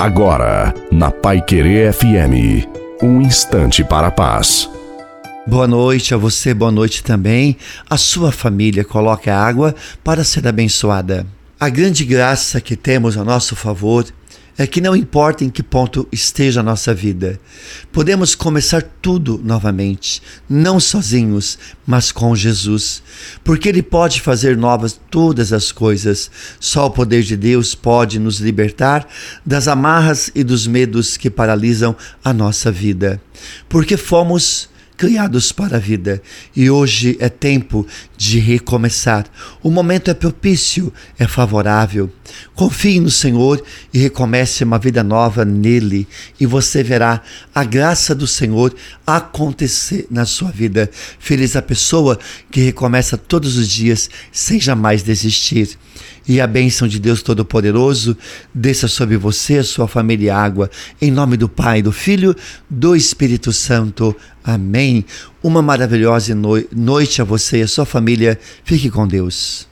Agora, na Pai Querer FM, um instante para a paz. Boa noite a você, boa noite também. A sua família coloque a água para ser abençoada. A grande graça que temos a nosso favor é que não importa em que ponto esteja a nossa vida, podemos começar tudo novamente, não sozinhos, mas com Jesus, porque Ele pode fazer novas todas as coisas. Só o poder de Deus pode nos libertar das amarras e dos medos que paralisam a nossa vida, porque fomos criados para a vida e hoje é tempo de recomeçar. O momento é propício, é favorável. Confie no Senhor e recomece uma vida nova nele, e você verá a graça do Senhor acontecer na sua vida. Feliz a pessoa que recomeça todos os dias sem jamais desistir. E a bênção de Deus Todo-Poderoso desça sobre você, a sua família e água, em nome do Pai, do Filho, do Espírito Santo. Uma maravilhosa noite a você e a sua família. Fique com Deus.